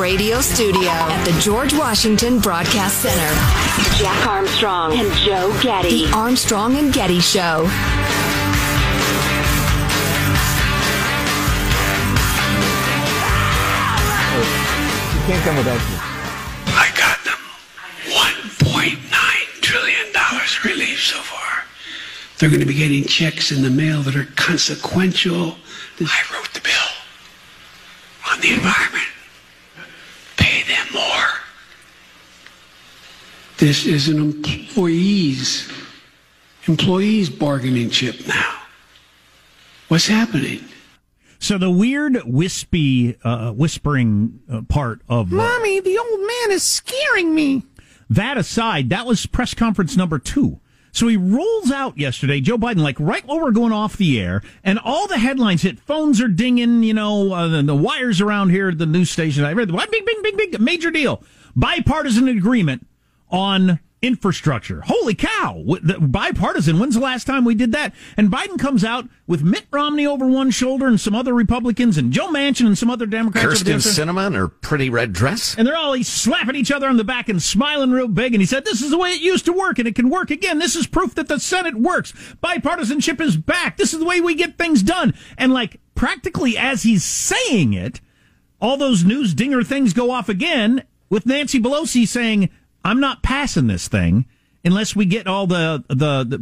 radio studio at the George Washington Broadcast Center. Jack Armstrong and Joe Getty. The Armstrong and Getty Show. You can't come without me. I got them. $1.9 trillion relief so far. They're going to be getting checks in the mail that are consequential. I wrote the bill on the environment. Pay them more. This is an employees employees bargaining chip now. What's happening? So the weird wispy, uh, whispering uh, part of uh, Mommy, the old man is scaring me. that aside, that was press conference number two. So he rolls out yesterday, Joe Biden, like right while we're going off the air, and all the headlines hit. Phones are dinging, you know, uh, the, the wires around here at the news station. I read big, big, big, big, major deal. Bipartisan agreement on infrastructure. Holy cow! Bipartisan. When's the last time we did that? And Biden comes out with Mitt Romney over one shoulder and some other Republicans, and Joe Manchin and some other Democrats. Kyrsten. Sinema in her pretty red dress. And they're all slapping each other on the back and smiling real big. And he said, "This is the way it used to work, and it can work again. This is proof that the Senate works. Bipartisanship is back. This is the way we get things done." And like practically as he's saying it, all those news dinger things go off again with Nancy Pelosi saying, "I'm not passing this thing." Unless we get all the the, the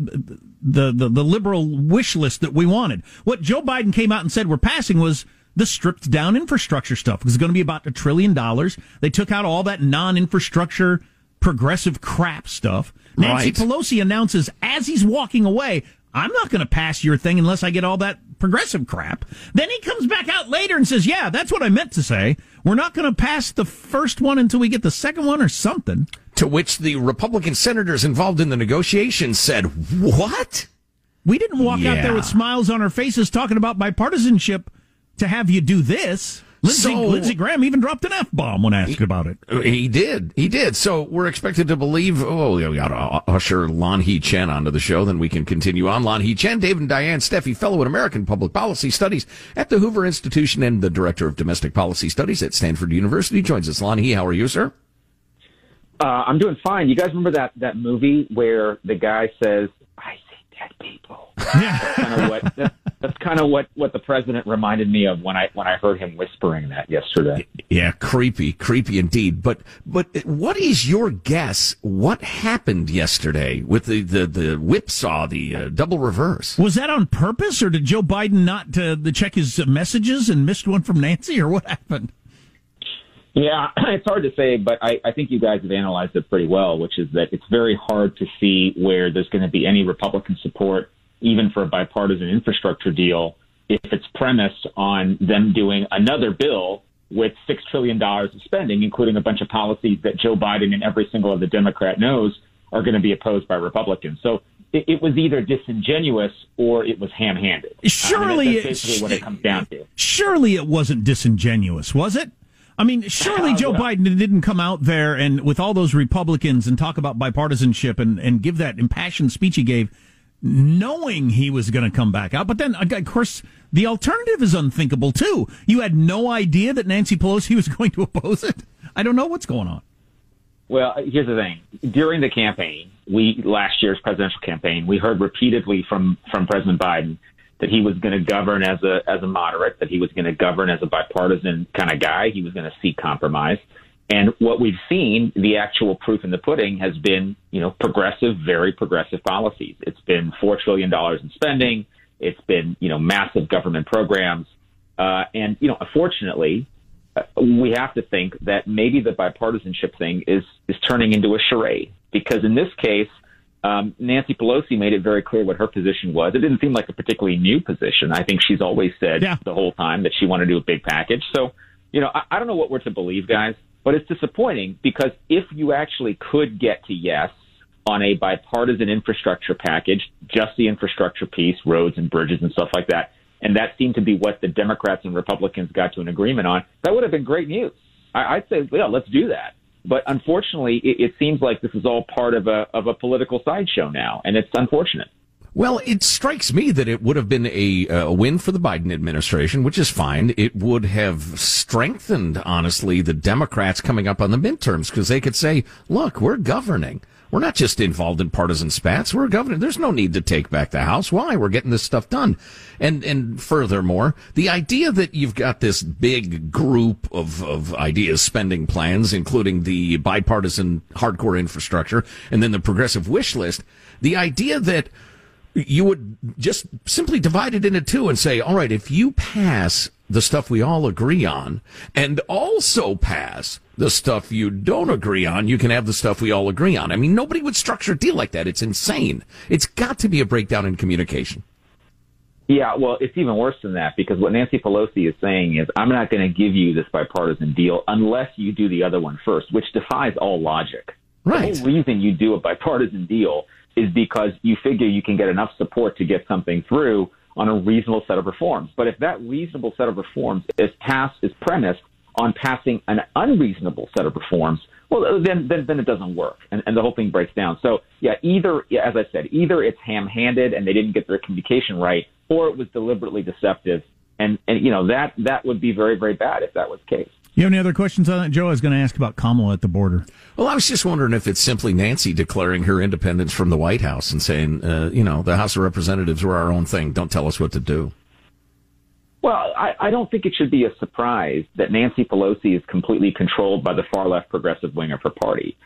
the the the liberal wish list that we wanted, what Joe Biden came out and said we're passing was the stripped down infrastructure stuff. It was going to be about a trillion dollars. They took out all that non-infrastructure progressive crap stuff. Nancy Right. Pelosi announces as he's walking away, I'm not going to pass your thing unless I get all that progressive crap. Then he comes back out later and says, yeah, that's what I meant to say. We're not going to pass the first one until we get the second one or something. To which the Republican senators involved in the negotiations said, What? We didn't walk out there with smiles on our faces talking about bipartisanship to have you do this. Lindsey, So- Lindsey Graham even dropped an F bomb when asked about it. He did. He did. So we're expected to believe. Oh, we got to usher Lanhee Chen onto the show. Then we can continue on. Lanhee Chen, David and Diane Steffy, fellow in American Public Policy Studies at the Hoover Institution and the director of Domestic Policy Studies at Stanford University, joins us. Lanhee, how are you, sir? Uh, I'm doing fine. You guys remember that that movie where the guy says, "I see dead people." That's kind of what that's, that's kind of what what the president reminded me of when I when I heard him whispering that yesterday. Yeah, creepy, creepy indeed. But but what is your guess? What happened yesterday with the the, the whipsaw, the uh, double reverse? Was that on purpose, or did Joe Biden not uh, the check his messages and missed one from Nancy, or what happened? Yeah, it's hard to say, but I, I think you guys have analyzed it pretty well, which is that it's very hard to see where there's going to be any Republican support, even for a bipartisan infrastructure deal, if it's premised on them doing another bill with $6 trillion of spending, including a bunch of policies that Joe Biden and every single other Democrat knows are going to be opposed by Republicans. So it, it was either disingenuous or it was ham handed. Surely that's basically what it comes down to. Surely it wasn't disingenuous, was it? I mean, surely Joe Biden didn't come out there and with all those Republicans and talk about bipartisanship and, and give that impassioned speech he gave, knowing he was going to come back out. But then, uh, of course, the alternative is unthinkable too. You had no idea that Nancy Pelosi was going to oppose it. I don't know what's going on. Well, uh, here's the thing. During the campaign, we last year's presidential campaign, we heard repeatedly from from President Biden that he was going to govern as a as a moderate, that he was going to govern as a bipartisan kind of guy. He was going to seek compromise. And what we've seen, the actual proof in the pudding, has been, you know, progressive, very progressive policies. It's been four trillion dollars in spending. It's been, you know, massive government programs. Uh, and you know, unfortunately, uh, we have to think that maybe the bipartisanship thing is is turning into a charade because in this case, um, Nancy Pelosi made it very clear what her position was. It didn't seem like a particularly new position. I think she's always said Yeah. the whole time that she wanted to do a big package. So, you know, I, I don't know what we're to believe, guys, but it's disappointing because if you actually could get to yes on a bipartisan infrastructure package, just the infrastructure piece, roads and bridges and stuff like that, and that seemed to be what the Democrats and Republicans got to an agreement on, that would have been great news. I, I'd say, yeah, let's do that. But unfortunately, it, it seems like this is all part of a of a political sideshow now, and it's unfortunate. Well, it strikes me that it would have been a, a, win for the Biden administration, which is fine. It would have strengthened, honestly, the Democrats coming up on the midterms because they could say, look, we're governing. We're not just involved in partisan spats. We're governing. There's no need to take back the House. Why? We're getting this stuff done. And, and furthermore, the idea that you've got this big group of, of ideas, spending plans, including the bipartisan hardcore infrastructure and then the progressive wish list, the idea that you would just simply divide it into two and say, all right, if you pass the stuff we all agree on and also pass the stuff you don't agree on, you can have the stuff we all agree on. I mean, nobody would structure a deal like that. It's insane. It's got to be a breakdown in communication. Yeah, well, it's even worse than that because what Nancy Pelosi is saying is, I'm not going to give you this bipartisan deal unless you do the other one first, which defies all logic. Right. The whole reason you do a bipartisan deal is because you figure you can get enough support to get something through on a reasonable set of reforms. But if that reasonable set of reforms is passed is premised on passing an unreasonable set of reforms, well, then then, then it doesn't work, and, and the whole thing breaks down. So yeah, either as I said, either it's ham-handed and they didn't get their communication right, or it was deliberately deceptive, and and you know that that would be very very bad if that was the case. You have any other questions on that, Joe? I was going to ask about Kamala at the border. Well, I was just wondering if it's simply Nancy declaring her independence from the White House and saying, uh, you know, the House of Representatives were our own thing. Don't tell us what to do. Well, I, I don't think it should be a surprise that Nancy Pelosi is completely controlled by the far left progressive wing of her party.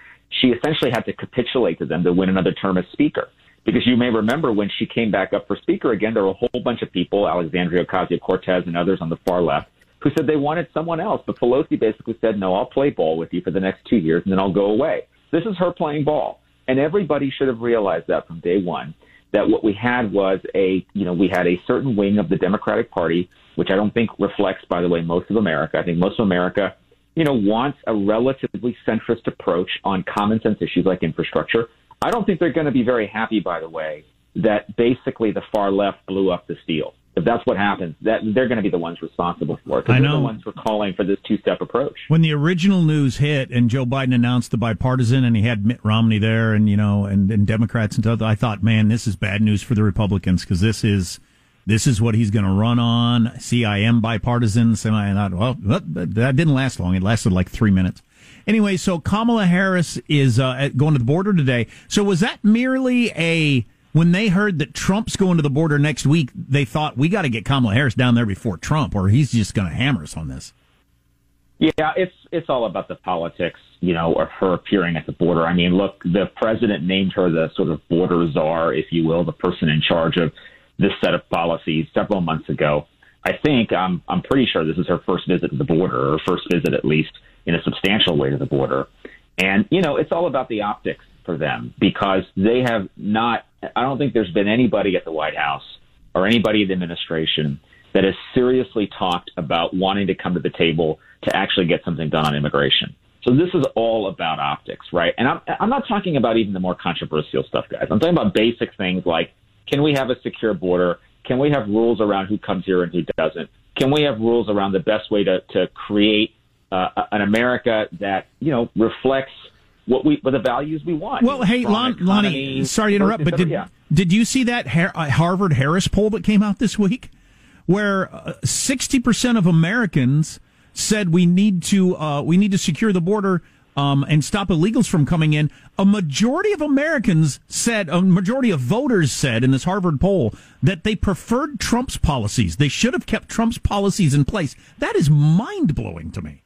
She essentially had to capitulate to them to win another term as Speaker. Because you may remember when she came back up for Speaker again, there were a whole bunch of people, Alexandria Ocasio Cortez and others on the far left, who said they wanted someone else. But Pelosi basically said, no, I'll play ball with you for the next two years and then I'll go away. This is her playing ball. And everybody should have realized that from day one, that what we had was a, you know, we had a certain wing of the Democratic Party, which I don't think reflects, by the way, most of America. I think most of America, you know, wants a relatively centrist approach on common sense issues like infrastructure. I don't think they're going to be very happy, by the way, that basically the far left blew up the deal if that's what happens, that they're going to be the ones responsible for it. I know. They're the ones who are calling for this two-step approach. When the original news hit and Joe Biden announced the bipartisan and he had Mitt Romney there and, you know, and, and Democrats and stuff, I thought, man, this is bad news for the Republicans because this is, this is what he's going to run on. CIM bipartisan. Semi, and I, thought, well, that didn't last long. It lasted like three minutes. Anyway, so Kamala Harris is uh, going to the border today. So was that merely a when they heard that Trump's going to the border next week, they thought we got to get Kamala Harris down there before Trump, or he's just going to hammer us on this. Yeah, it's it's all about the politics, you know, of her appearing at the border. I mean, look, the president named her the sort of border czar, if you will, the person in charge of this set of policies several months ago. I think I'm I'm pretty sure this is her first visit to the border, or first visit at least in a substantial way to the border. And you know, it's all about the optics for them because they have not I don't think there's been anybody at the White House or anybody in the administration that has seriously talked about wanting to come to the table to actually get something done on immigration. So this is all about optics, right? And I'm, I'm not talking about even the more controversial stuff, guys. I'm talking about basic things like, can we have a secure border? Can we have rules around who comes here and who doesn't? Can we have rules around the best way to, to create uh, an America that, you know, reflects what we what the values we want. Well, hey, Lon, Lonnie, sorry to interrupt, but did yeah. did you see that uh, Harvard Harris poll that came out this week, where uh, sixty percent of Americans said we need to uh, we need to secure the border um, and stop illegals from coming in. A majority of Americans said, a majority of voters said in this Harvard poll that they preferred Trump's policies. They should have kept Trump's policies in place. That is mind blowing to me.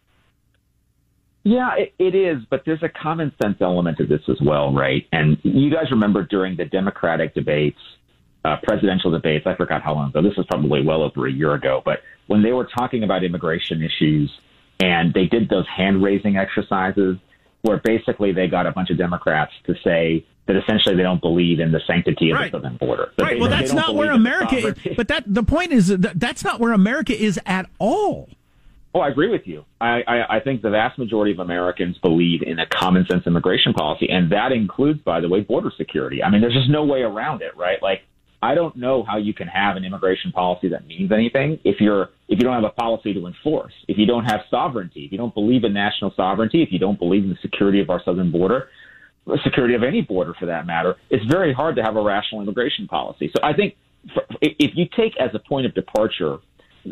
Yeah, it, it is, but there's a common sense element to this as well, right? And you guys remember during the Democratic debates, uh, presidential debates, I forgot how long ago, this was probably well over a year ago, but when they were talking about immigration issues and they did those hand raising exercises where basically they got a bunch of Democrats to say that essentially they don't believe in the sanctity of right. the southern border. Right. They, well, that's not where America is. But that the point is that that's not where America is at all. Oh, I agree with you. I, I, I think the vast majority of Americans believe in a common sense immigration policy, and that includes, by the way, border security. I mean, there's just no way around it, right? Like, I don't know how you can have an immigration policy that means anything if you're if you don't have a policy to enforce, if you don't have sovereignty, if you don't believe in national sovereignty, if you don't believe in the security of our southern border. security of any border for that matter, it's very hard to have a rational immigration policy. So I think for, if you take as a point of departure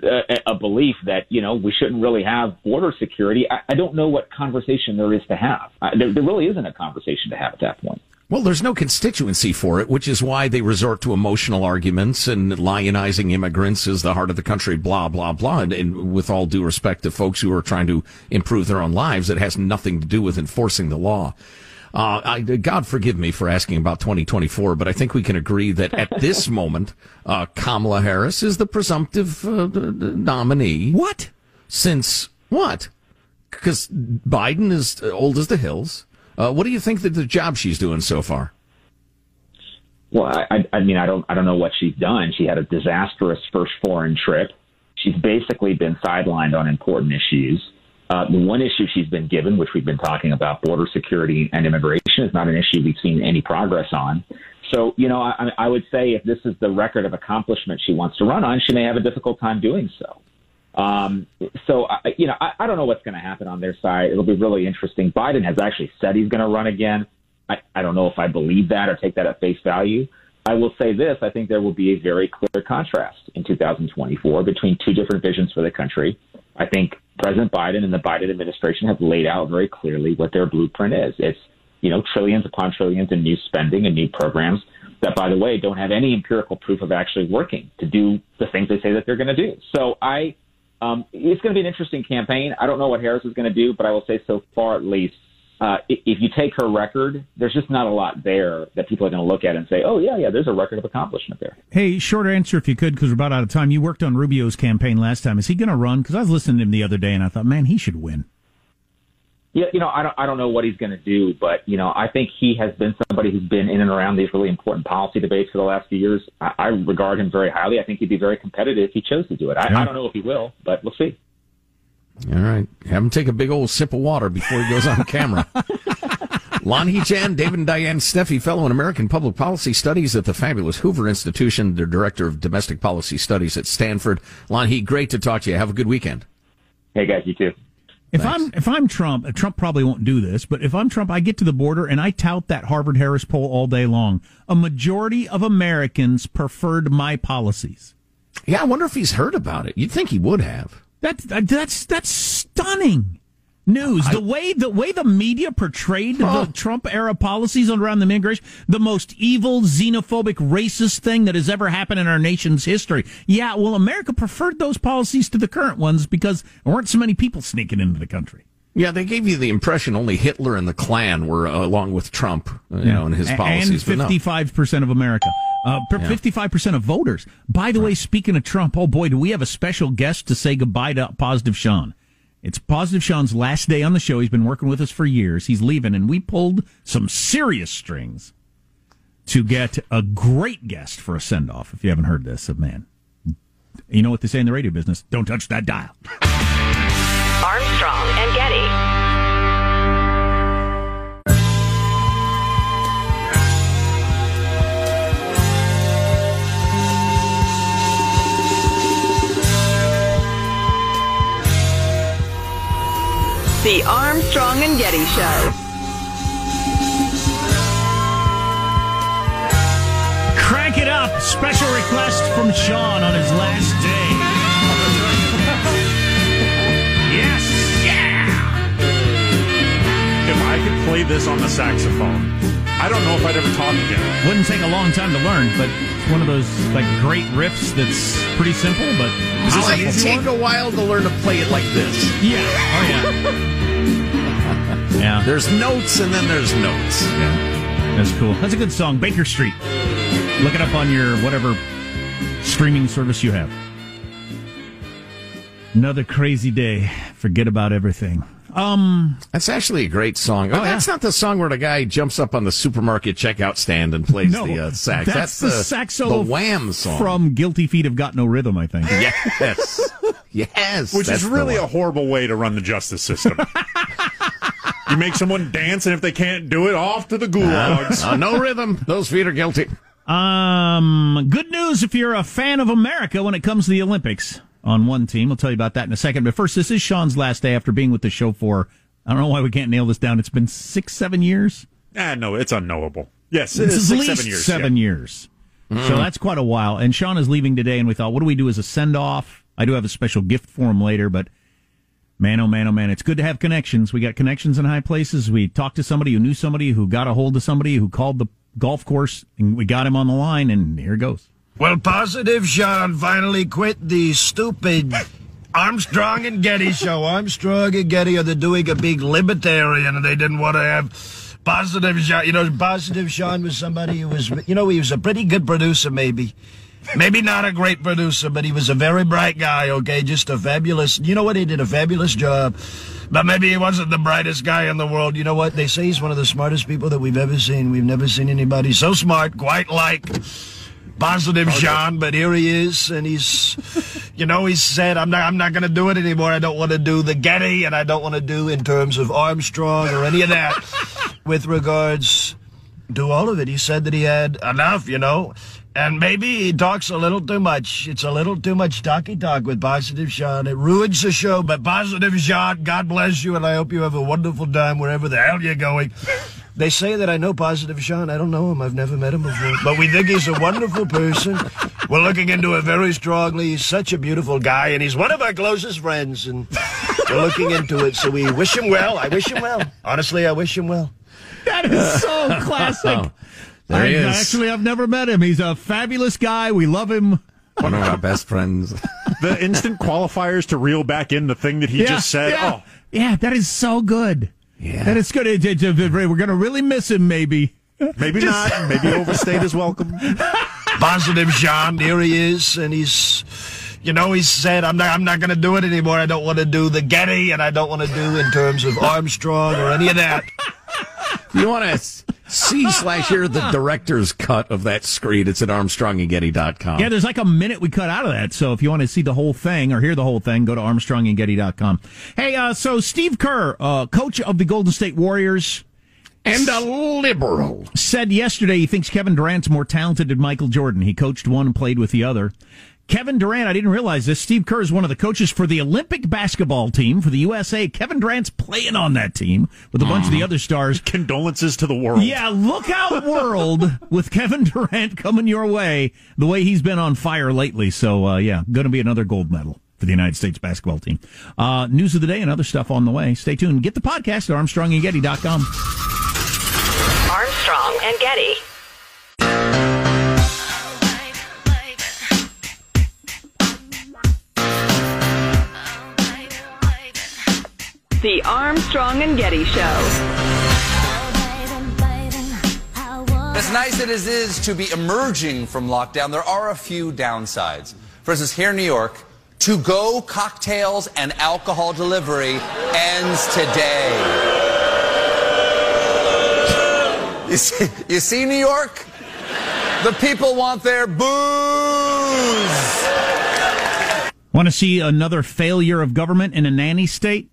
uh, a belief that you know we shouldn't really have border security, I, I don't know what conversation there is to have. I, there, there really isn't a conversation to have at that point. Well, there's no constituency for it, which is why they resort to emotional arguments and lionizing immigrants as the heart of the country, blah, blah, blah. And, and, with all due respect to folks who are trying to improve their own lives, it has nothing to do with enforcing the law. Uh, I, God forgive me for asking about 2024, but I think we can agree that at this moment, uh, Kamala Harris is the presumptive uh, nominee. What? Since what? Because Biden is old as the hills. Uh, what do you think that the job she's doing so far? Well, I, I mean, I don't, I don't know what she's done. She had a disastrous first foreign trip. She's basically been sidelined on important issues. Uh, the one issue she's been given, which we've been talking about, border security and immigration, is not an issue we've seen any progress on. So, you know, I, I would say if this is the record of accomplishment she wants to run on, she may have a difficult time doing so. Um, so, I, you know, I, I don't know what's going to happen on their side. It'll be really interesting. Biden has actually said he's going to run again. I, I don't know if I believe that or take that at face value. I will say this I think there will be a very clear contrast in 2024 between two different visions for the country. I think President Biden and the Biden administration have laid out very clearly what their blueprint is. It's, you know, trillions upon trillions in new spending and new programs that, by the way, don't have any empirical proof of actually working to do the things they say that they're going to do. So I, um, it's going to be an interesting campaign. I don't know what Harris is going to do, but I will say so far at least, uh, if you take her record, there's just not a lot there that people are going to look at and say, "Oh yeah, yeah, there's a record of accomplishment there." Hey, short answer if you could, because we're about out of time. You worked on Rubio's campaign last time. Is he going to run? Because I was listening to him the other day, and I thought, man, he should win. Yeah, you know, I don't, I don't know what he's going to do, but you know, I think he has been somebody who's been in and around these really important policy debates for the last few years. I, I regard him very highly. I think he'd be very competitive if he chose to do it. I, yeah. I don't know if he will, but we'll see. All right, have him take a big old sip of water before he goes on camera. Lanhee Chen, David and Diane Steffy, Fellow in American Public Policy Studies at the fabulous Hoover Institution, the Director of Domestic Policy Studies at Stanford. Lanhee, great to talk to you. Have a good weekend. Hey, guys, you too. If Thanks. I'm if I'm Trump, uh, Trump probably won't do this, but if I'm Trump, I get to the border and I tout that Harvard Harris poll all day long. A majority of Americans preferred my policies. Yeah, I wonder if he's heard about it. You'd think he would have. That's that's that's stunning news. I, the way the way the media portrayed the Trump era policies around the immigration, the most evil, xenophobic, racist thing that has ever happened in our nation's history. Yeah, well, America preferred those policies to the current ones because there weren't so many people sneaking into the country. Yeah, they gave you the impression only Hitler and the Klan were uh, along with Trump, uh, you yeah. know, and his policies. And fifty-five percent of America, fifty-five uh, percent of voters. By the right. way, speaking of Trump, oh boy, do we have a special guest to say goodbye to Positive Sean? It's Positive Sean's last day on the show. He's been working with us for years. He's leaving, and we pulled some serious strings to get a great guest for a send off. If you haven't heard this, man, you know what they say in the radio business don't touch that dial. Armstrong and The Armstrong and Getty Show. Crank it up. Special request from Sean on his last day. yes. Yeah. If I could play this on the saxophone, I don't know if I'd ever talk again. Wouldn't take a long time to learn, but it's one of those like great riffs that's pretty simple, but is this it take a while to learn to play it like this. Yeah. Oh yeah. yeah. There's notes and then there's notes. Yeah. That's cool. That's a good song. Baker Street. Look it up on your whatever streaming service you have. Another crazy day. Forget about everything. Um, that's actually a great song. Oh, that's not the song where the guy jumps up on the supermarket checkout stand and plays no, the uh, sax. That's, that's the, the sax solo the Wham song from "Guilty Feet Have Got No Rhythm." I think. yes, yes. Which is really a horrible way to run the justice system. you make someone dance, and if they can't do it, off to the gulags. Uh, uh, no rhythm. Those feet are guilty. Um, good news if you're a fan of America when it comes to the Olympics on one team. We'll tell you about that in a second. But first, this is Sean's last day after being with the show for, I don't know why we can't nail this down. It's been six, seven years. Ah, no, it's unknowable. Yes, It's it's at least seven years. Seven yeah. years. So that's quite a while. And Sean is leaving today, and we thought, what do we do as a send off? I do have a special gift for him later, but man, oh man, oh man, it's good to have connections. We got connections in high places. We talked to somebody who knew somebody who got a hold of somebody who called the golf course, and we got him on the line, and here it goes. Well, Positive Sean finally quit the stupid Armstrong and Getty show. Armstrong and Getty are the doing a big libertarian, and they didn't want to have Positive Sean. You know, Positive Sean was somebody who was, you know, he was a pretty good producer, maybe. Maybe not a great producer, but he was a very bright guy, okay? Just a fabulous, you know what? He did a fabulous job. But maybe he wasn't the brightest guy in the world. You know what? They say he's one of the smartest people that we've ever seen. We've never seen anybody so smart, quite like positive Sean, but here he is, and he's, you know, he said, "I'm not, I'm not going to do it anymore. I don't want to do the Getty, and I don't want to do in terms of Armstrong or any of that." with regards to all of it, he said that he had enough, you know. And maybe he talks a little too much. It's a little too much talky talk with Positive Sean. It ruins the show. But Positive Sean, God bless you, and I hope you have a wonderful time wherever the hell you're going. They say that I know Positive Sean. I don't know him. I've never met him before. But we think he's a wonderful person. We're looking into it very strongly. He's such a beautiful guy, and he's one of our closest friends. And we're looking into it. So we wish him well. I wish him well. Honestly, I wish him well. That is so classic. Oh, there he is. Actually, I've never met him. He's a fabulous guy. We love him. One of our best friends. The instant qualifiers to reel back in the thing that he just said. Yeah, Oh, yeah that is so good. Yeah. That is good. It- it- it- we're going to really miss him, maybe. maybe not. Maybe overstayed his welcome. Positive Sean, here he is, and he's, you know, he said, "I'm not, I'm not going to do it anymore. I don't want to do the Getty, and I don't want to do in terms of Armstrong or any of that." you want to see slash hear the director's cut of that screed? It's at ArmstrongandGetty.com. Yeah, there's like a minute we cut out of that. So if you want to see the whole thing or hear the whole thing, go to ArmstrongandGetty.com. Hey, uh, so Steve Kerr, uh, coach of the Golden State Warriors, and a liberal. said yesterday he thinks Kevin Durant's more talented than Michael Jordan. He coached one and played with the other. Kevin Durant, I didn't realize this. Steve Kerr is one of the coaches for the Olympic basketball team for the USA. Kevin Durant's playing on that team with a bunch of the other stars. Condolences to the world. Yeah, look out, world, with Kevin Durant coming your way the way he's been on fire lately. So, uh, yeah, going to be another gold medal for the United States basketball team. Uh, news of the day and other stuff on the way. Stay tuned. Get the podcast at ArmstrongandGetty.com. Armstrong and Getty. The Armstrong and Getty Show. As nice as it is to be emerging from lockdown, there are a few downsides. For instance, here in New York, to go cocktails and alcohol delivery ends today. You see, you see New York? The people want their booze. Want to see another failure of government in a nanny state?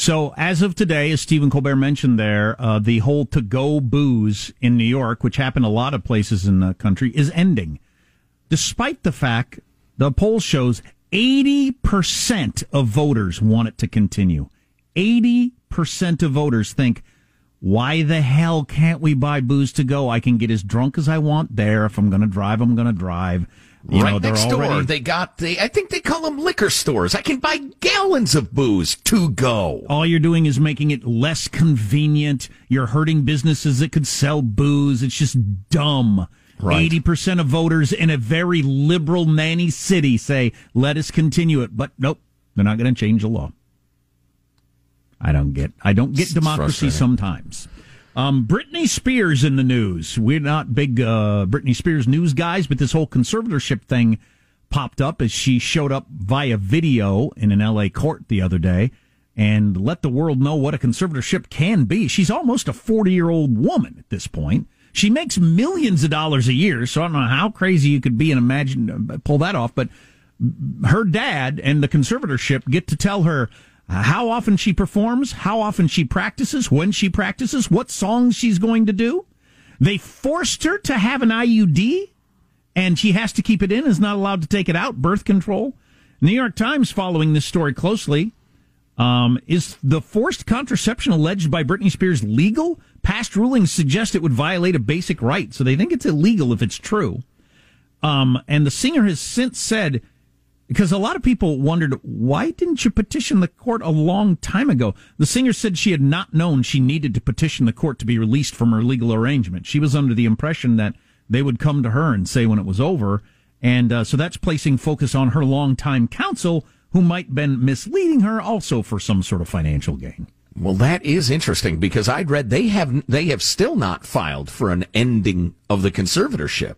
So, as of today, as Stephen Colbert mentioned there, uh, the whole to go booze in New York, which happened a lot of places in the country, is ending. Despite the fact the poll shows 80% of voters want it to continue. 80% of voters think, why the hell can't we buy booze to go? I can get as drunk as I want there. If I'm going to drive, I'm going to drive. You right know, they're next door, already- they got the. I think they call them liquor stores. I can buy gallons of booze to go. All you're doing is making it less convenient. You're hurting businesses that could sell booze. It's just dumb. Right. 80% of voters in a very liberal nanny city say, let us continue it. But nope, they're not going to change the law. I don't get, I don't get It's democracy sometimes. Um, Britney Spears in the news. We're not big, uh, Britney Spears news guys, but this whole conservatorship thing popped up as she showed up via video in an LA court the other day and let the world know what a conservatorship can be. She's almost a 40 year old woman at this point. She makes millions of dollars a year, so I don't know how crazy you could be and imagine uh, pull that off, but her dad and the conservatorship get to tell her how often she performs, how often she practices, when she practices, what songs she's going to do. They forced her to have an IUD and she has to keep it in, is not allowed to take it out, birth control. New York Times following this story closely. Um, is the forced contraception alleged by Britney Spears legal? Past rulings suggest it would violate a basic right, so they think it's illegal if it's true. Um, and the singer has since said, because a lot of people wondered, why didn't you petition the court a long time ago? The singer said she had not known she needed to petition the court to be released from her legal arrangement. She was under the impression that they would come to her and say when it was over. And uh, so that's placing focus on her longtime counsel, who might been misleading her also for some sort of financial gain. Well, that is interesting because I'd read they have they have still not filed for an ending of the conservatorship.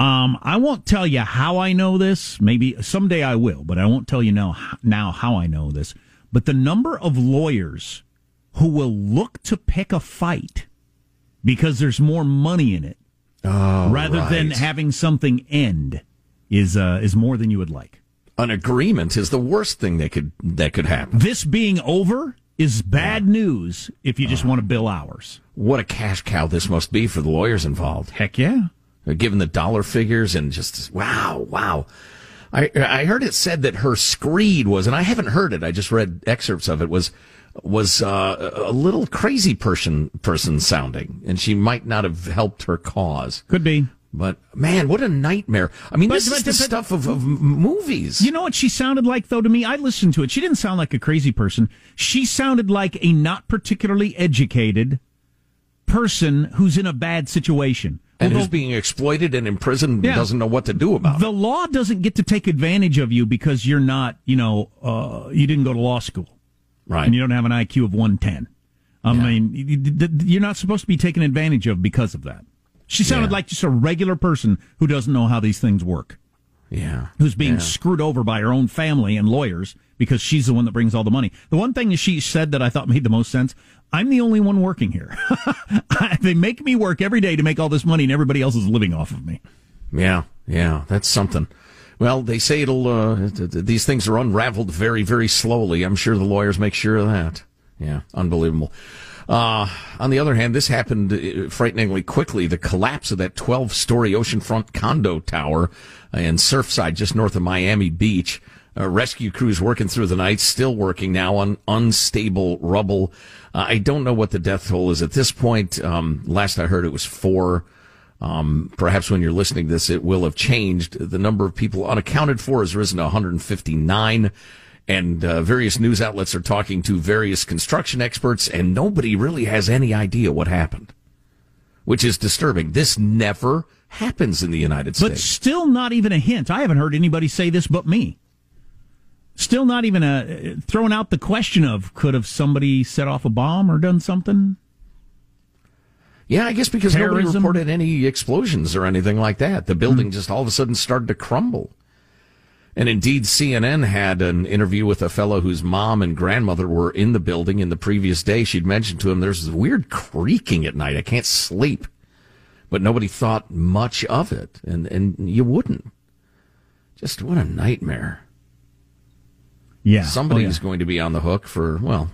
Um, I won't tell you how I know this. Maybe someday I will, but I won't tell you now, now how I know this. But the number of lawyers who will look to pick a fight because there's more money in it oh, rather right. than having something end is uh, is more than you would like. An agreement is the worst thing that could that could happen. This being over is bad yeah. news if you just uh, want to bill hours. What a cash cow this must be for the lawyers involved. Heck yeah. Given the dollar figures and just wow, wow. I I heard it said that her screed was, and I haven't heard it. I just read excerpts of it. Was was uh, a little crazy person person sounding, and she might not have helped her cause. Could be. But man, what a nightmare! I mean, but, this but, is the but, stuff of, of movies. You know what she sounded like, though. To me, I listened to it. She didn't sound like a crazy person. She sounded like a not particularly educated person who's in a bad situation and who's being exploited and imprisoned yeah, and doesn't know what to do about the it. The law doesn't get to take advantage of you because you're not, you know, uh, you didn't go to law school. Right. And you don't have an IQ of 110. I yeah. mean, you're not supposed to be taken advantage of because of that. She sounded yeah. like just a regular person who doesn't know how these things work. Yeah. Who's being screwed over by her own family and lawyers because she's the one that brings all the money. The one thing she said that I thought made the most sense I'm the only one working here. they make me work every day to make all this money, and everybody else is living off of me. Yeah, yeah, that's something. Well, they say it'll. Uh, these things are unraveled very, very slowly. I'm sure the lawyers make sure of that. Yeah, unbelievable. Uh, on the other hand, this happened uh, frighteningly quickly. The collapse of that 12 story oceanfront condo tower in Surfside, just north of Miami Beach. Uh, rescue crews working through the night, still working now on unstable rubble. Uh, I don't know what the death toll is at this point. Um, last I heard, it was four. Um, perhaps when you're listening to this, it will have changed. The number of people unaccounted for has risen to 159. And uh, various news outlets are talking to various construction experts, and nobody really has any idea what happened, which is disturbing. This never happens in the United States. But still, not even a hint. I haven't heard anybody say this but me. Still not even a throwing out the question of could have somebody set off a bomb or done something. Yeah, I guess because Terrorism. nobody reported any explosions or anything like that. The building mm. just all of a sudden started to crumble. And indeed, CNN had an interview with a fellow whose mom and grandmother were in the building in the previous day. She'd mentioned to him, there's this weird creaking at night. I can't sleep. But nobody thought much of it. And, and you wouldn't. Just what a nightmare. Yeah. Somebody's oh, yeah. going to be on the hook for, well,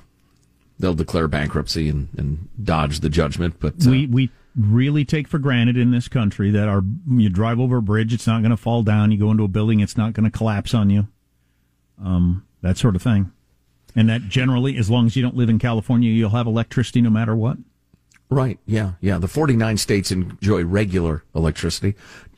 they'll declare bankruptcy and, and dodge the judgment. But uh, we, we really take for granted in this country that our, you drive over a bridge, it's not going to fall down. You go into a building, it's not going to collapse on you. Um, that sort of thing. And that generally, as long as you don't live in California, you'll have electricity no matter what. Right. Yeah. Yeah. The 49 states enjoy regular electricity.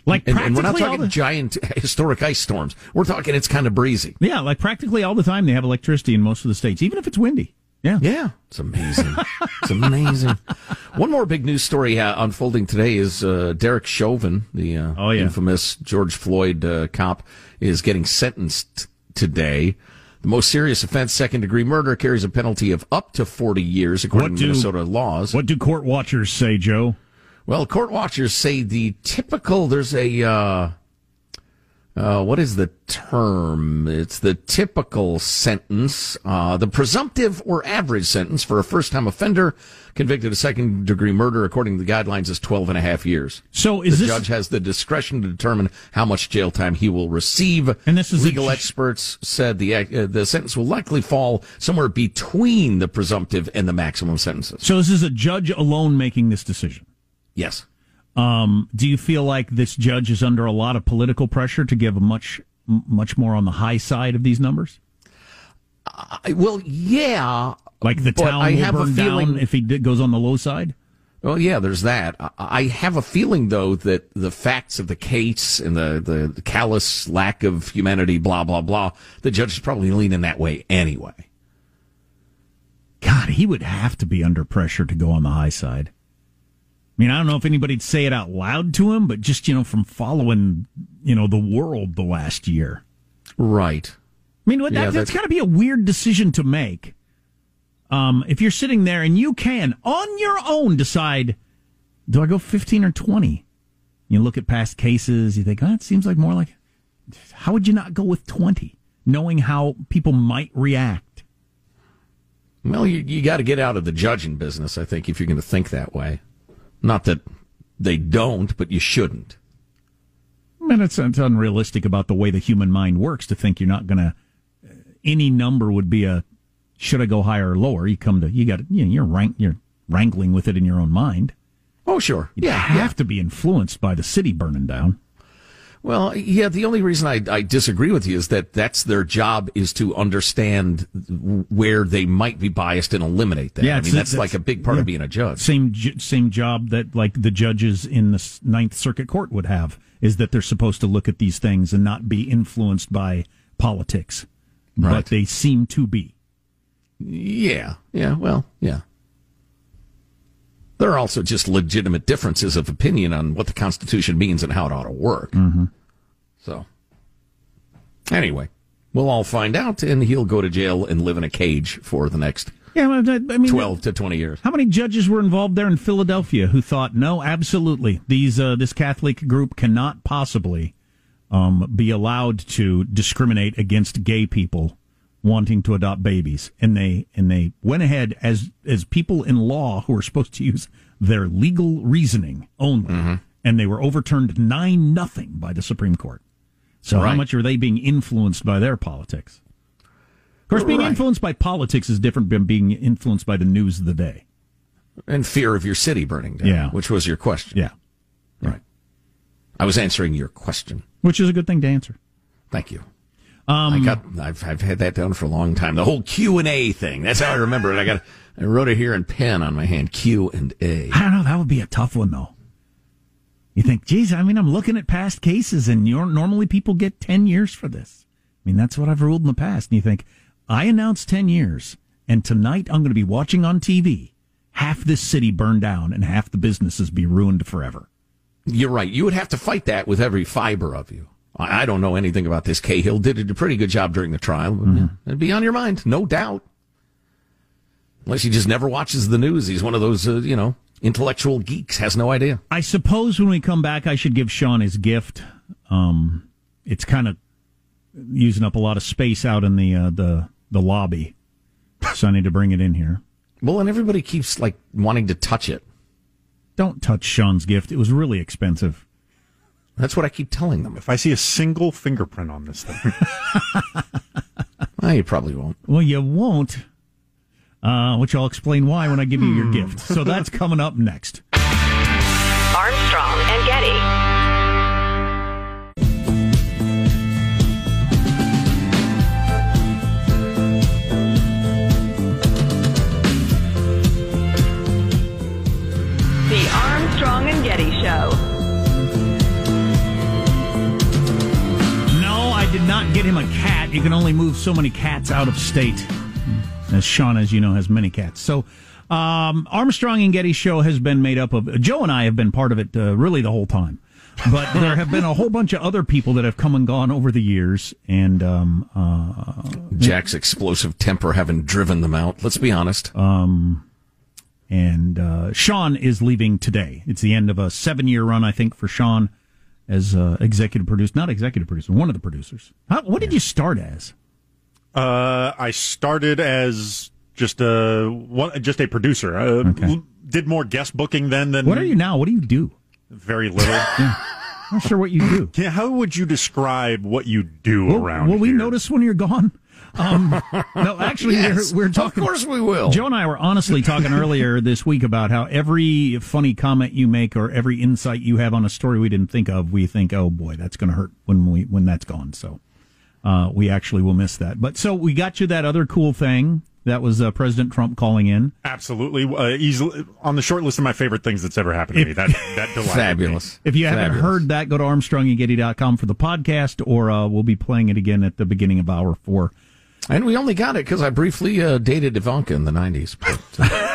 Like and, and, we're not talking the... giant historic ice storms. We're talking it's kind of breezy. Yeah, like practically all the time they have electricity in most of the states, even if it's windy. Yeah, yeah, it's amazing. it's amazing. One more big news story uh, unfolding today is uh, Derek Chauvin, the uh, oh, yeah. infamous George Floyd uh, cop, is getting sentenced today. The most serious offense, second degree murder, carries a penalty of up to 40 years, according do, to Minnesota laws. What do court watchers say, Joe? Well, court watchers say the typical, there's a, uh, uh, what is the term? It's the typical sentence, uh, the presumptive or average sentence for a first time offender convicted of second degree murder, according to the guidelines, is 12 and a half years. So is the this... judge has the discretion to determine how much jail time he will receive. And this is legal a... experts said the uh, the sentence will likely fall somewhere between the presumptive and the maximum sentences. So this is a judge alone making this decision. Yes. Um, do you feel like this judge is under a lot of political pressure to give a much much more on the high side of these numbers? I, well, yeah. Like the town I will have a burn feeling, down if he did, goes on the low side. Well, yeah, there's that. I- I have a feeling, though, that the facts of the case and the, the callous lack of humanity, blah, blah, blah, the judge is probably leaning that way anyway. God, he would have to be under pressure to go on the high side. I mean, I don't know if anybody'd say it out loud to him, but just, you know, from following, you know, the world the last year. Right. I mean, what- Yeah, that, that's that's- got to be a weird decision to make. Um, if you're sitting there and you can, on your own, decide, do I go 15 or 20? You look at past cases, you think, oh, it seems like more like, how would you not go with 20, knowing how people might react? Well, you, you got to get out of the judging business, I think, if you're going to think that way. Not that they don't, but you shouldn't. I mean, it's, it's unrealistic about the way the human mind works to think you're not going to. Uh, any number would be a. Should I go higher or lower? You come to you got you know, you're rank you're wrangling with it in your own mind. Oh, sure. Yeah you have to be influenced by the city burning down. Well, yeah, the only reason I, I disagree with you is that that's their job is to understand where they might be biased and eliminate that. Yeah, I mean, that's it's- like a big part yeah. of being a judge. Same same job that like the judges in the Ninth Circuit Court would have is that they're supposed to look at these things and not be influenced by politics, Right. but they seem to be. Yeah, yeah, well, yeah. There are also just legitimate differences of opinion on what the Constitution means and how it ought to work. Mm-hmm. So, anyway, we'll all find out, and he'll go to jail and live in a cage for the next Yeah, I mean, 12 to 20 years. How many judges were involved there in Philadelphia who thought, no, absolutely, these uh, this Catholic group cannot possibly um, be allowed to discriminate against gay people wanting to adopt babies, and they and they went ahead as as people in law who are supposed to use their legal reasoning only, mm-hmm. and they were overturned nine nothing by the Supreme Court. So how much are they being influenced by their politics? Of course, being Right. influenced by politics is different than being influenced by the news of the day. And fear of your city burning down, Yeah. which was your question. Yeah. Right. I was answering your question. Which is a good thing to answer. Thank you. Um, I got. I've, I've had that down for a long time. The whole Q and A thing. That's how I remember it. I got. I wrote it here in pen on my hand. Q and A. I don't know. That would be a tough one, though. You think, geez, I mean, I'm looking at past cases, and you're, normally people get 10 years for this. I mean, that's what I've ruled in the past. And you think, I announced 10 years, and tonight I'm going to be watching on TV half this city burn down and half the businesses be ruined forever. You're right. You would have to fight that with every fiber of you. I, I don't know anything about this. Cahill did a pretty good job during the trial. Yeah, It'd be on your mind, no doubt. Unless he just never watches the news. He's one of those, uh, you know, intellectual geeks. Has no idea. I suppose when we come back, I should give Sean his gift. Um, it's kind of using up a lot of space out in the uh, the the lobby, so I need to bring it in here. Well, and everybody keeps like wanting to touch it. Don't touch Sean's gift. It was really expensive. That's what I keep telling them. If I see a single fingerprint on this thing, well, you probably won't. Well, you won't. Uh, which I'll explain why when I give you your gift. So that's coming up next. Armstrong get him a cat. You can only move so many cats out of state. As Sean, as you know, has many cats. So, um, Armstrong and Getty show has been made up of Joe and I have been part of it uh, really the whole time. But there have been a whole bunch of other people that have come and gone over the years, and um, uh, Jack's explosive temper having driven them out. Let's be honest. Um, and uh, Sean is leaving today. It's the end of a seven-year run, I think, for Sean as uh, executive producer, not executive producer, one of the producers. How, what did you start as? uh, I started as just a one, just a producer. I Okay. did more guest booking then than What are you now? What do you do? very little. Not sure what you do. Yeah, how would you describe what you do Will, around will we here? notice when you're gone? Um, no, actually, Yes, we're, we're of course we will. Joe and I were honestly talking earlier this week about how every funny comment you make or every insight you have on a story we didn't think of, we think, oh boy, that's going to hurt when we when that's gone. So, uh, we actually will miss that. But so we got you that other cool thing. That was uh, President Trump calling in. Absolutely, uh, easily on the short list of my favorite things that's ever happened to me. That that Fabulous. Me. If you haven't heard that, go to ArmstrongandGetty.com for the podcast, or uh, we'll be playing it again at the beginning of hour four. And we only got it because I briefly uh, dated Ivanka in the 90s. But, uh,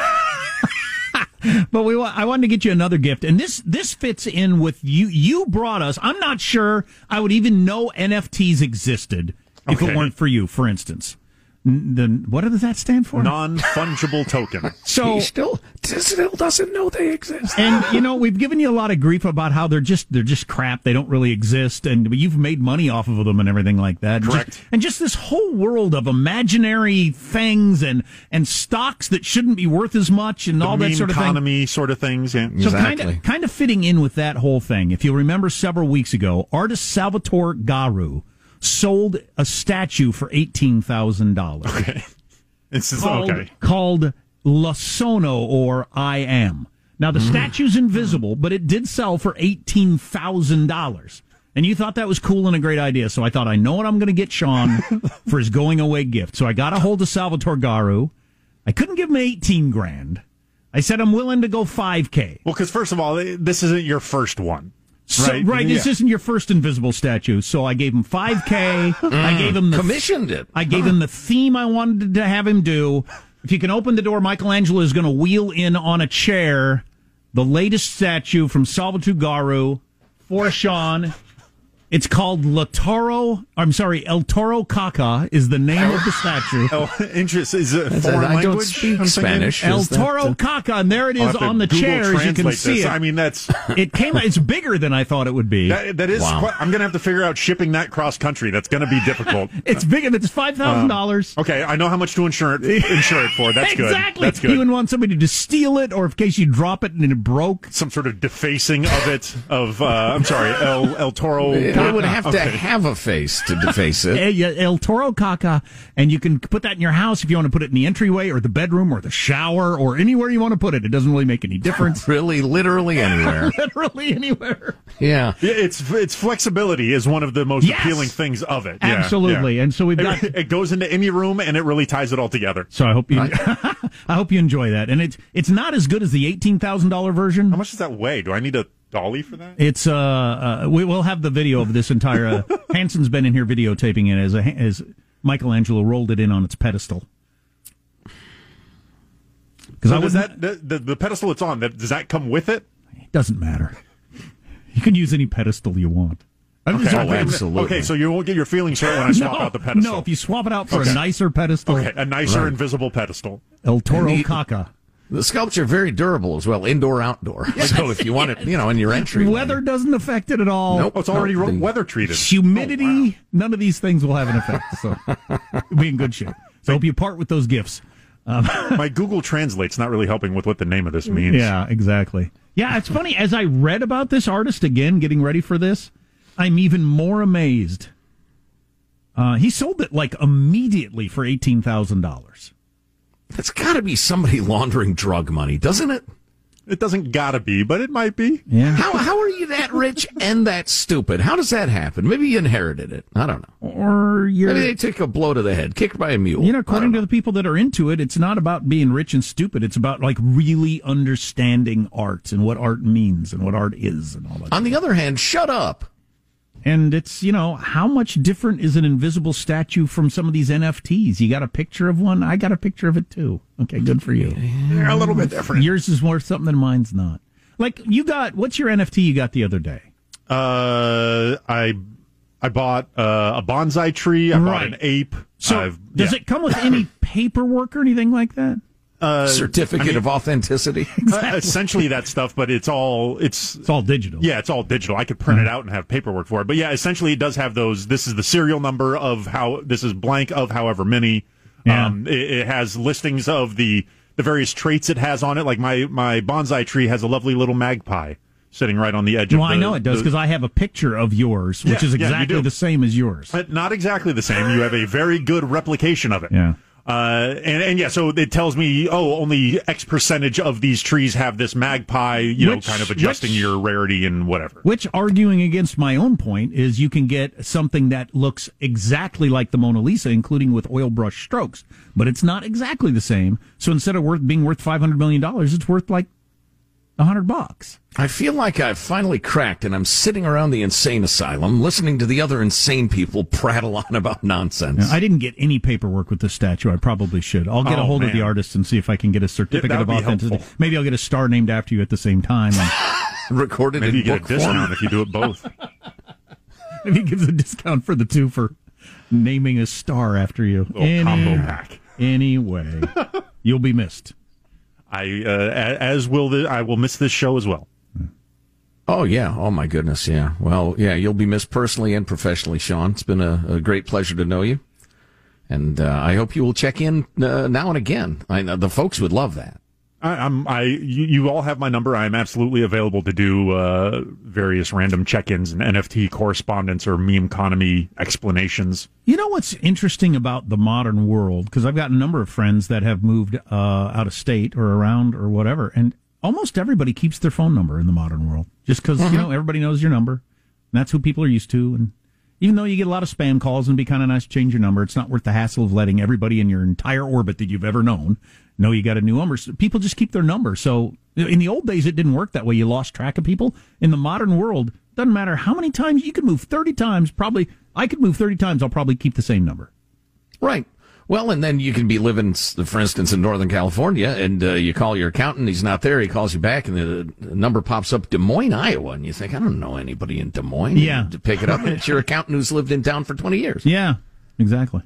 But we, I wanted to get you another gift, and this this fits in with you. You brought us. I'm not sure I would even know NFTs existed if it weren't for you. For instance, N- then what does that stand for? non fungible token. so he still, still doesn't know they exist. and you know we've given you a lot of grief about how they're just they're just crap they don't really exist and you've made money off of them and everything like that And Correct. just, and just this whole world of imaginary things and and stocks that shouldn't be worth as much and The all that sort of thing economy sort of things. Yeah. so kind Exactly. of kind of fitting in with that whole thing if you remember several weeks ago artist Salvatore Garau sold a statue for $18000 Okay. It's just, called, okay. called La Sono or I Am. Now the mm. statue's invisible, but it did sell for eighteen thousand dollars. And you thought that was cool and a great idea, so I thought I know what I'm going to get Sean for his going away gift. So I got a hold of Salvatore Garau. I couldn't give him eighteen grand. I said I'm willing to go five k. Well, because first of all, this isn't your first one. So, Right. right, this isn't your first invisible statue. So I gave him five k. I mm. gave him the Commissioned it. I gave him the theme I wanted to have him do. If you can open the door, Michelangelo is going to wheel in on a chair the latest statue from Salvatore Garau for Sean. It's called La Toro. I'm sorry, El Toro Caca is the name of the statue. Oh, interest is it That's- foreign I don't language? speak I'm thinking? Spanish. El that, Toro uh, Caca, and there it I'll is have to on the Google chair as you can see this. it. I mean, that's it came. It's bigger than I thought it would be. that, that is. Wow. Quite, I'm going to have to figure out shipping that cross country. That's going to be difficult. It's bigger. It's five thousand dollars. Okay, I know how much to insure it, insure it for. That's good. exactly. That's You wouldn't want somebody to steal it, or in case you drop it and it broke. Some sort of defacing of it. Of uh, I'm sorry, El El Toro. It would have to have a face to deface it. El Toro Caca, and you can put that in your house if you want to put it in the entryway or the bedroom or the shower or anywhere you want to put it. It doesn't really make any difference. Really, literally anywhere. Literally anywhere. Yeah. Yeah, it's it's flexibility is one of the most Yes. appealing things of it. Yeah, Absolutely. yeah. And so we've It- got. it, goes into any room and it really ties it all together. So I hope you, I hope you enjoy that. And it's it's not as good as the eighteen thousand dollar version. How much does that weigh? Do I need a dolly for that? It's uh, uh we will have the video of this entire. Uh, Hanson's been in here videotaping it as a, as Michelangelo rolled it in on its pedestal. Because So I was that the, the, the pedestal it's on? That does that come with it? It doesn't matter. You can use any pedestal you want. I'm Oh, absolutely. Okay, so you won't get your feelings hurt when I swap no, out the pedestal. no, if you swap it out for Okay. a nicer pedestal, okay, a nicer Right. invisible pedestal. El Toro the- Caca. The sculpture are very durable as well, indoor outdoor. So if you want it, you know, in your entry, Weather doesn't affect it at all. Nope. Oh, it's already No, ro- the- weather treated. Humidity, Oh, wow. none of these things will have an effect. So you'll be in good shape. So I hope you part with those gifts. My Google Translate's not really helping with what the name of this means. Yeah, exactly. Yeah, it's funny. As I read about this artist again, getting ready for this, I'm even more amazed. Uh, he sold it like immediately for eighteen thousand dollars. That's got to be somebody laundering drug money, doesn't it? It doesn't gotta be, but it might be. Yeah. How how are you that rich and that stupid? How does that happen? Maybe you inherited it. I don't know. Or you're, Maybe they took a blow to the head, kicked by a mule. you know, according don't to the people that are into it, it's not about being rich and stupid. It's about like really understanding art and what art means and what art is and all that. On the other hand, shut up. And it's, you know, how much different is an invisible statue from some of these NFTs? You got a picture of one? I got a picture of it too. Okay, good for you. They're a little bit different. Yours is worth something and mine's not. Like you got, what's your NFT you got the other day? Uh, I I bought uh, a bonsai tree. I bought an ape. So I've- does yeah. it come with any paperwork or anything like that? Uh, Certificate I mean, of authenticity. uh, essentially that stuff, but it's all it's It's all digital. Yeah, it's all digital. I could print it out and have paperwork for it. But yeah, essentially it does have those. This is the serial number of how this is blank of however many. Yeah. Um, it, it has listings of the the various traits it has on it. Like my my bonsai tree has a lovely little magpie sitting right on the edge. Well, of the, I know it does because I have a picture of yours, which Yeah, is yeah, you exactly do. the same as yours. But not exactly the same. You have a very good replication of it. Yeah. Uh, and, and yeah, so it tells me, oh, only X percentage of these trees have this magpie, you Which- know, kind of adjusting which- your rarity and whatever. Which, arguing against my own point, is you can get something that looks exactly like the Mona Lisa, including with oil brush strokes, but it's not exactly the same. So instead of worth being worth five hundred million dollars, it's worth like a hundred bucks. I feel like I've finally cracked and I'm sitting around the insane asylum listening to the other insane people prattle on about nonsense. I didn't get any paperwork with this statue. I probably should. I'll get a Oh, hold of the artist and see if I can get a certificate that of would be authenticity. helpful. Maybe I'll get a star named after you at the same time. And Recorded Maybe in you get a discount form. if you do it both. maybe he gives a discount for the two for naming a star after you. Little combo pack. Anyway, you'll be missed. I, uh, as will the, I will miss this show as well. Oh yeah. Oh my goodness. Yeah. Well, yeah. You'll be missed personally and professionally, Sean. It's been a, a great pleasure to know you, and uh, I hope you will check in uh, now and again. I the folks would love that. I, I'm, I, you, you all have my number. I'm absolutely available to do uh, various random check-ins and NFT correspondence or meme economy explanations. You know what's interesting about the modern world? Because I've got a number of friends that have moved uh, out of state or around or whatever, and almost everybody keeps their phone number in the modern world, just because you know everybody knows your number. And that's who people are used to. And even though you get a lot of spam calls and be kind of nice to change your number, it's not worth the hassle of letting everybody in your entire orbit that you've ever known know you got a new number. So people just keep their number. So in the old days, it didn't work that way. You lost track of people. In the modern world, doesn't matter how many times you could move thirty times. Probably I could move thirty times. I'll probably keep the same number. Right. Well, and then you can be living, for instance, in Northern California, and uh, you call your accountant. He's not there. He calls you back, and the, number pops up Des Moines, Iowa, and you think, I don't know anybody in Des Moines. Yeah. to pick it up, and it's your accountant who's lived in town for twenty years. Yeah, exactly.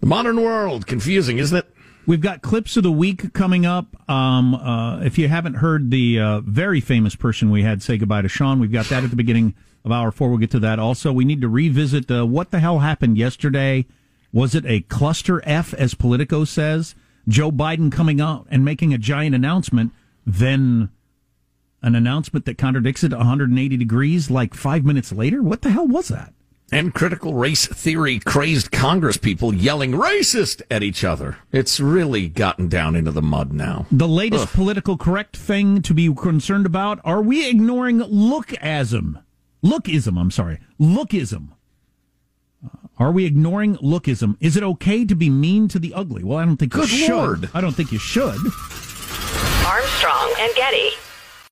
The modern world, confusing, isn't it? We've got clips of the week coming up. Um, uh, if you haven't heard the uh, very famous person we had say goodbye to Sean, we've got that at the beginning of hour four. We'll get to that. Also, we need to revisit uh, what the hell happened yesterday. Was it a cluster F, as Politico says? Joe Biden coming out and making a giant announcement, then an announcement that contradicts it 180 degrees like five minutes later? What the hell was that? And critical race theory crazed Congress people yelling racist at each other. It's really gotten down into the mud now. The latest political correct thing to be concerned about? Are we ignoring lookism? Lookism, I'm sorry. Lookism. Are we ignoring lookism? Is it okay to be mean to the ugly? Well, I don't think Good you should. Lord. I don't think you should. Armstrong and Getty.